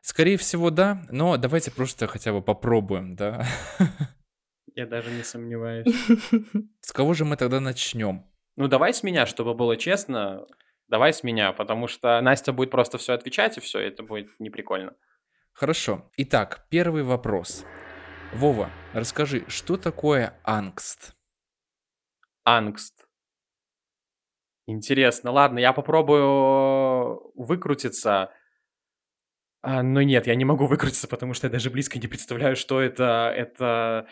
Скорее всего, да, но давайте просто хотя бы попробуем, да. Я даже не сомневаюсь. С кого же мы тогда начнем? Ну, давай с меня, чтобы было честно. Давай с меня, потому что Настя будет просто все отвечать, и все, это будет неприкольно. Хорошо. Итак, первый вопрос. Вова, расскажи, что такое ангст? Ангст. Интересно. Ладно, я попробую выкрутиться. А, но нет, я не могу выкрутиться, потому что я даже близко не представляю, что это. Это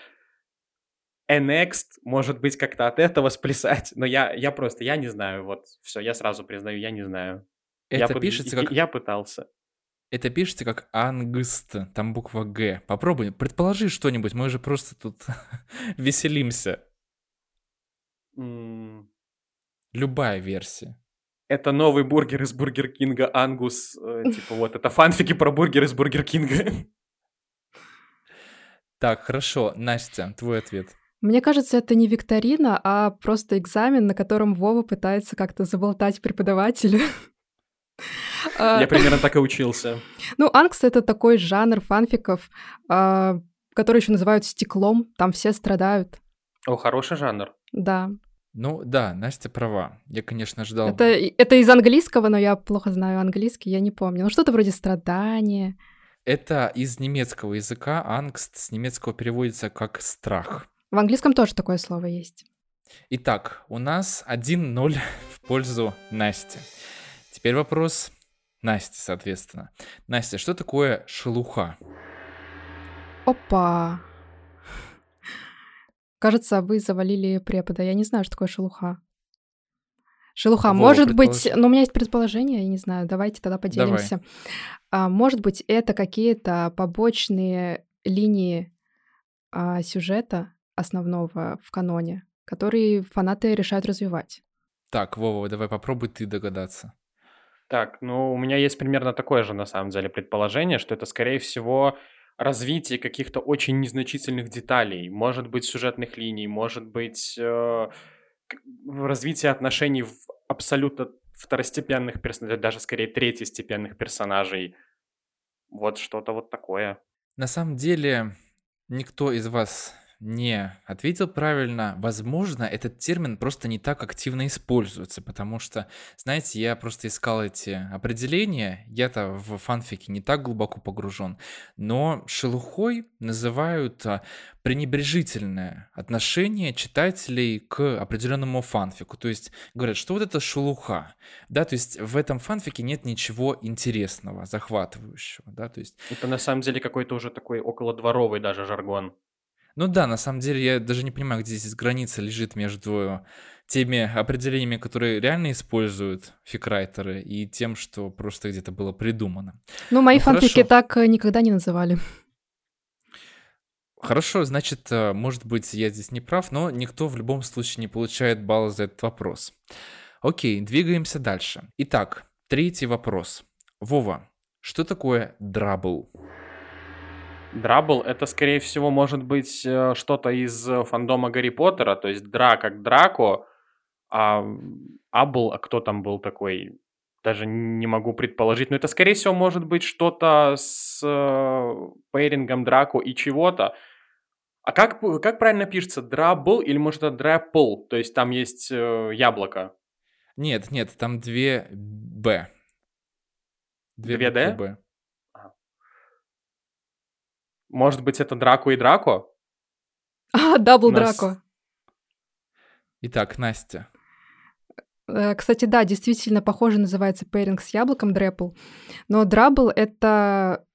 Next, может быть, как-то от этого сплясать, но я, я просто, я не знаю, вот, все, я сразу признаю, я не знаю. Это я, пишется как... Я пытался. Это пишется как ангст, там буква Г. Попробуй, предположи что-нибудь, мы же просто тут веселимся. Любая версия. Это новый бургер из Бургер Кинга, Ангус. Э, типа вот, это фанфики про бургер из Бургер Кинга. Так, хорошо. Настя, твой ответ. Мне кажется, это не викторина, а просто экзамен, на котором Вова пытается как-то заболтать преподавателя. Я примерно так и учился. Ну, Ангст — это такой жанр фанфиков, а, который еще называют стеклом. Там все страдают. О, хороший жанр. Да. Ну да, Настя права. Я, конечно, ждал... Это, это из английского, но я плохо знаю английский, я не помню. Ну что-то вроде страдания. Это из немецкого языка. Ангст с немецкого переводится как страх. В английском тоже такое слово есть. Итак, у нас 1-0 в пользу Насти. Теперь вопрос Насти, соответственно. Настя, что такое шелуха? Опа! Кажется, вы завалили препода. Я не знаю, что такое шелуха. Шелуха, Вова, может быть, но ну, у меня есть предположение, я не знаю, давайте тогда поделимся. Давай. А, может быть, это какие-то побочные линии а, сюжета, основного в каноне, который фанаты решают развивать. Так, Вова, давай попробуй ты догадаться. Так, ну у меня есть примерно такое же на самом деле предположение, что это скорее всего развитие каких-то очень незначительных деталей, может быть сюжетных линий, может быть э, развитие отношений в абсолютно второстепенных персонажей, даже скорее третьестепенных персонажей. Вот что-то вот такое. На самом деле никто из вас не ответил правильно. Возможно, этот термин просто не так активно используется, потому что, знаете, я просто искал эти определения, я-то в фанфике не так глубоко погружен, но шелухой называют а, пренебрежительное отношение читателей к определенному фанфику. То есть говорят, что вот это шелуха, да, то есть в этом фанфике нет ничего интересного, захватывающего, да, то есть... Это на самом деле какой-то уже такой околодворовый даже жаргон. Ну да, на самом деле я даже не понимаю, где здесь граница лежит между теми определениями, которые реально используют фикрайтеры, и тем, что просто где-то было придумано. Ну, мои ну, фанфики хорошо. так э, никогда не называли. Хорошо, значит, э, может быть, я здесь не прав, но никто в любом случае не получает балла за этот вопрос. Окей, двигаемся дальше. Итак, третий вопрос. Вова, что такое драбл? Драбл — это, скорее всего, может быть э, что-то из э, фандома Гарри Поттера, то есть Дра как Драко, а Абл, а кто там был такой, даже не могу предположить, но это, скорее всего, может быть что-то с э, пейрингом Драко и чего-то. А как, как правильно пишется? Драбл или, может, это Драпл? То есть там есть э, яблоко? Нет, нет, там две Б. Две, две Д? Б. Может быть, это Драко и Драко? А, double нас... Драко. Итак, Настя. Э, кстати, да, действительно похоже называется пейринг с яблоком дрепл. Но драбл — это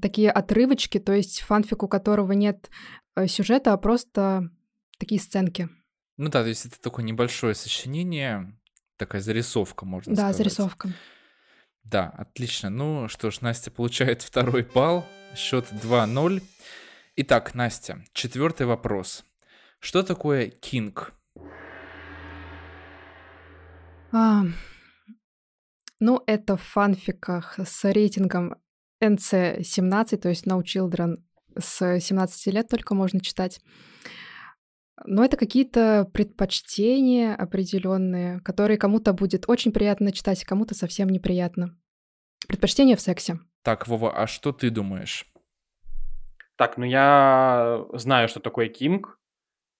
такие отрывочки, то есть фанфик, у которого нет э, сюжета, а просто такие сценки. Ну да, то есть это такое небольшое сочинение, такая зарисовка, можно да, сказать. Да, зарисовка. Да, отлично. Ну что ж, Настя получает второй балл. Счет 2-0. Итак, Настя, четвертый вопрос. Что такое кинг? А, ну, это в фанфиках с рейтингом NC17, то есть No Children с 17 лет только можно читать. Но это какие-то предпочтения определенные, которые кому-то будет очень приятно читать, а кому-то совсем неприятно. Предпочтения в сексе. Так, Вова, а что ты думаешь? Так, ну я знаю, что такое кинг,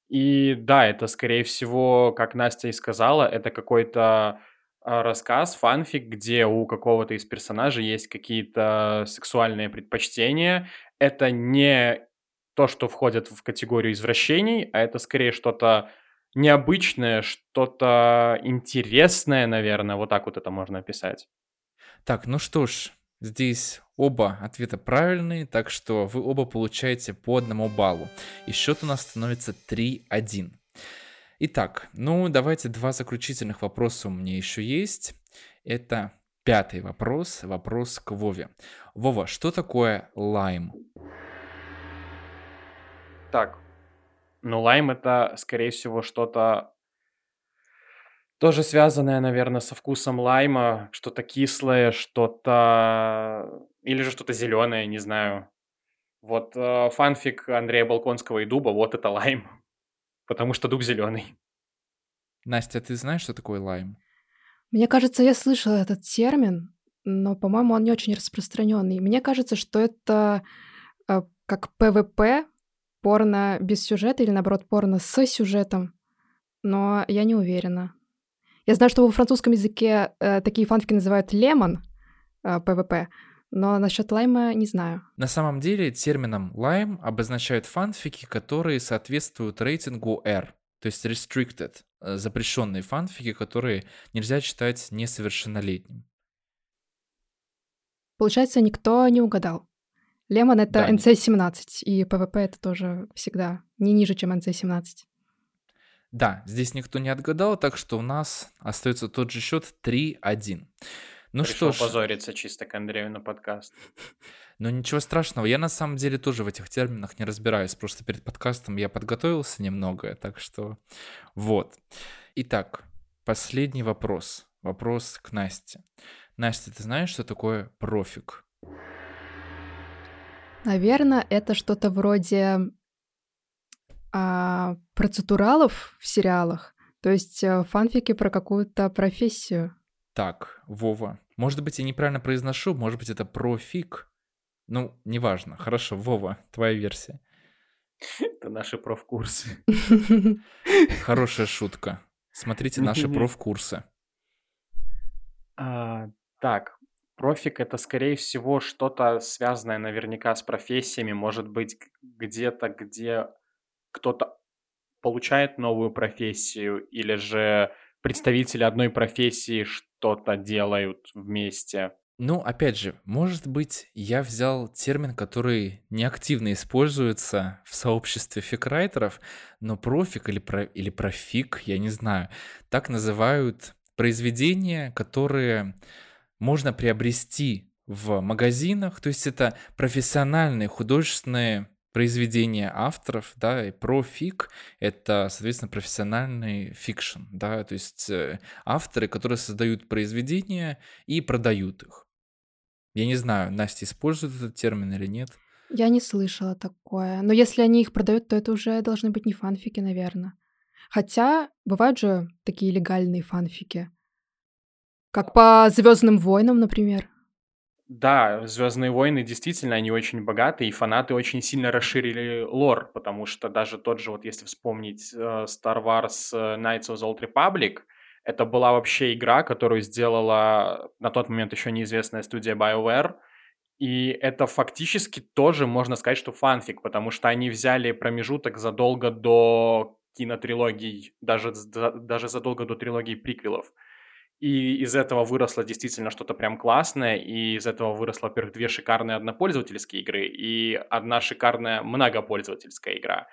И да, это, скорее всего, как Настя и сказала, это какой-то а, рассказ, фанфик, где у какого-то из персонажей есть какие-то сексуальные предпочтения. Это не то, что входит в категорию извращений, а это скорее что-то необычное, что-то интересное, наверное, вот так вот это можно описать. Так, ну что ж, здесь оба ответа правильные, так что вы оба получаете по одному баллу. И счет у нас становится 3-1. Итак, ну давайте два заключительных вопроса у меня еще есть. Это пятый вопрос, вопрос к Вове. Вова, что такое лайм? Так, ну лайм это, скорее всего, что-то тоже связанное, наверное, со вкусом лайма, что-то кислое, что-то... Или же что-то зеленое, не знаю. Вот э, фанфик Андрея Балконского и Дуба, вот это лайм. Потому что дуб зеленый. Настя, ты знаешь, что такое лайм? Мне кажется, я слышала этот термин, но, по-моему, он не очень распространенный. Мне кажется, что это э, как ПВП, порно без сюжета или, наоборот, порно с сюжетом. Но я не уверена. Я знаю, что во французском языке э, такие фанфики называют лемон, э, ПВП, но насчет лайма не знаю. На самом деле термином лайм обозначают фанфики, которые соответствуют рейтингу R, то есть restricted, э, запрещенные фанфики, которые нельзя читать несовершеннолетним. Получается, никто не угадал. Лемон — это да. NC-17, и PvP — это тоже всегда не ниже, чем NC-17. Да, здесь никто не отгадал, так что у нас остается тот же счет 3-1. Ну Пришел что ж... позориться чисто к Андрею на подкаст. Ну ничего страшного, я на самом деле тоже в этих терминах не разбираюсь, просто перед подкастом я подготовился немного, так что вот. Итак, последний вопрос. Вопрос к Насте. Настя, ты знаешь, что такое профик? Наверное, это что-то вроде а, процедуралов в сериалах, то есть а, фанфики про какую-то профессию. Так, Вова, может быть, я неправильно произношу, может быть, это профик. Ну, неважно. Хорошо, Вова, твоя версия. Это наши профкурсы. Хорошая шутка. Смотрите наши профкурсы. А, так, профик это, скорее всего, что-то связанное наверняка с профессиями. Может быть, где-то, где кто-то получает новую профессию, или же представители одной профессии что-то делают вместе. Ну, опять же, может быть, я взял термин, который неактивно используется в сообществе фикрайтеров, но профик или, про, или профик, я не знаю, так называют произведения, которые можно приобрести в магазинах, то есть это профессиональные художественные произведения авторов, да, и профик — это, соответственно, профессиональный fiction, да, то есть э, авторы, которые создают произведения и продают их. Я не знаю, Настя использует этот термин или нет. Я не слышала такое. Но если они их продают, то это уже должны быть не фанфики, наверное. Хотя бывают же такие легальные фанфики. Как по Звездным войнам, например. Да, Звездные войны действительно они очень богаты, и фанаты очень сильно расширили лор, потому что даже тот же, вот если вспомнить uh, Star Wars uh, Knights of the Old Republic, это была вообще игра, которую сделала на тот момент еще неизвестная студия BioWare, и это фактически тоже можно сказать, что фанфик, потому что они взяли промежуток задолго до кинотрилогий, даже, даже задолго до трилогии приквелов. И из этого выросло действительно что-то прям классное, и из этого выросло, во-первых, две шикарные однопользовательские игры и одна шикарная многопользовательская игра.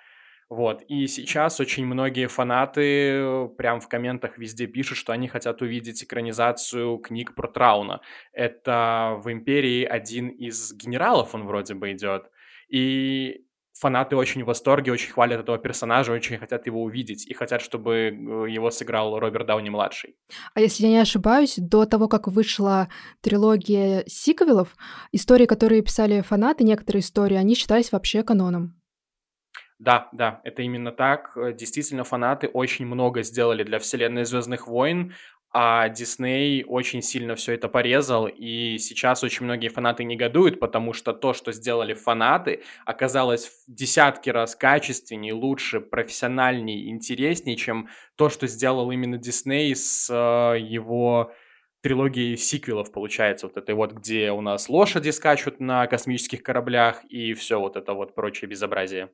Вот, и сейчас очень многие фанаты прям в комментах везде пишут, что они хотят увидеть экранизацию книг про Трауна. Это в Империи один из генералов, он вроде бы идет. И фанаты очень в восторге, очень хвалят этого персонажа, очень хотят его увидеть и хотят, чтобы э, его сыграл Роберт Дауни-младший. А если я не ошибаюсь, до того, как вышла трилогия сиквелов, истории, которые писали фанаты, некоторые истории, они считались вообще каноном. Да, да, это именно так. Действительно, фанаты очень много сделали для вселенной Звездных войн, а Дисней очень сильно все это порезал, и сейчас очень многие фанаты негодуют, потому что то, что сделали фанаты, оказалось в десятки раз качественнее, лучше, профессиональнее, интереснее, чем то, что сделал именно Дисней с э, его трилогией сиквелов, получается, вот этой вот, где у нас лошади скачут на космических кораблях и все вот это вот прочее безобразие.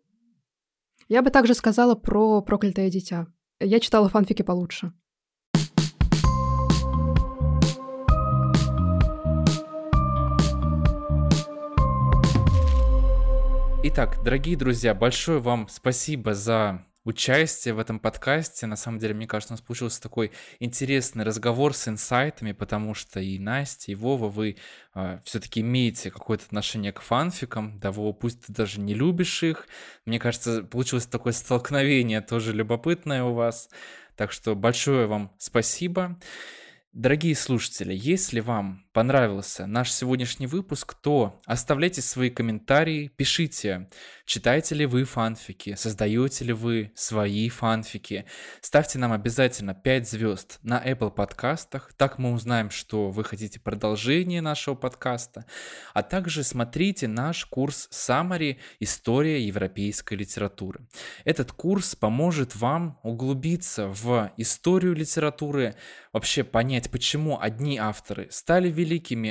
Я бы также сказала про «Проклятое дитя». Я читала фанфики получше. Итак, дорогие друзья, большое вам спасибо за участие в этом подкасте. На самом деле, мне кажется, у нас получился такой интересный разговор с инсайтами, потому что и Настя, и Вова, вы э, а, все-таки имеете какое-то отношение к фанфикам, да, Вова, пусть ты даже не любишь их. Мне кажется, получилось такое столкновение тоже любопытное у вас. Так что большое вам спасибо. Дорогие слушатели, если вам понравился наш сегодняшний выпуск, то оставляйте свои комментарии, пишите, читаете ли вы фанфики, создаете ли вы свои фанфики. Ставьте нам обязательно 5 звезд на Apple подкастах, так мы узнаем, что вы хотите продолжение нашего подкаста. А также смотрите наш курс Summary «История европейской литературы». Этот курс поможет вам углубиться в историю литературы, вообще понять, почему одни авторы стали великими,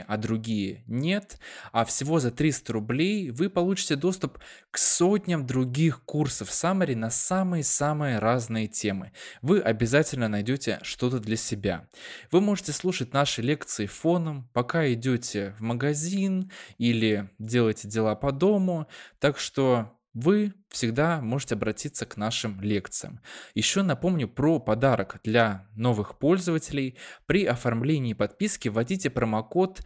а другие нет, а всего за 300 рублей вы получите доступ к сотням других курсов Summary на самые-самые разные темы. Вы обязательно найдете что-то для себя. Вы можете слушать наши лекции фоном, пока идете в магазин или делаете дела по дому, так что вы всегда можете обратиться к нашим лекциям. Еще напомню про подарок для новых пользователей. При оформлении подписки вводите промокод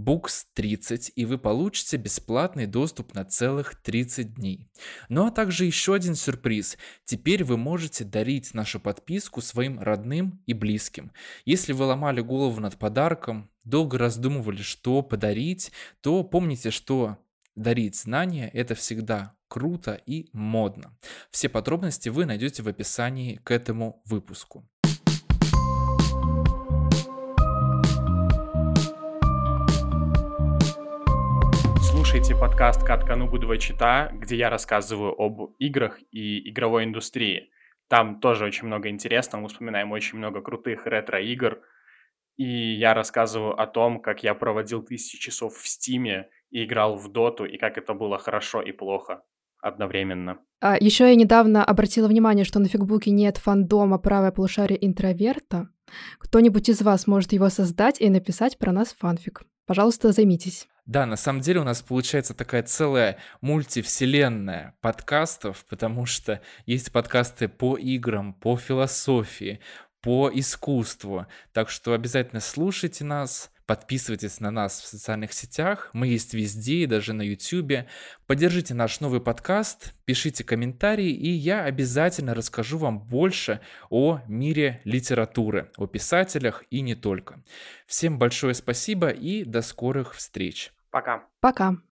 Books30, и вы получите бесплатный доступ на целых 30 дней. Ну а также еще один сюрприз. Теперь вы можете дарить нашу подписку своим родным и близким. Если вы ломали голову над подарком, долго раздумывали, что подарить, то помните, что дарить знания – это всегда круто и модно. Все подробности вы найдете в описании к этому выпуску. Слушайте подкаст «Катка Нубудова чита», где я рассказываю об играх и игровой индустрии. Там тоже очень много интересного, мы вспоминаем очень много крутых ретро-игр. И я рассказываю о том, как я проводил тысячи часов в Стиме и играл в Доту, и как это было хорошо и плохо одновременно. А, еще я недавно обратила внимание, что на фигбуке нет фандома «Правое полушарие интроверта». Кто-нибудь из вас может его создать и написать про нас фанфик. Пожалуйста, займитесь. Да, на самом деле у нас получается такая целая мультивселенная подкастов, потому что есть подкасты по играм, по философии, по искусству. Так что обязательно слушайте нас, Подписывайтесь на нас в социальных сетях, мы есть везде, даже на YouTube. Поддержите наш новый подкаст, пишите комментарии, и я обязательно расскажу вам больше о мире литературы, о писателях и не только. Всем большое спасибо и до скорых встреч. Пока. Пока.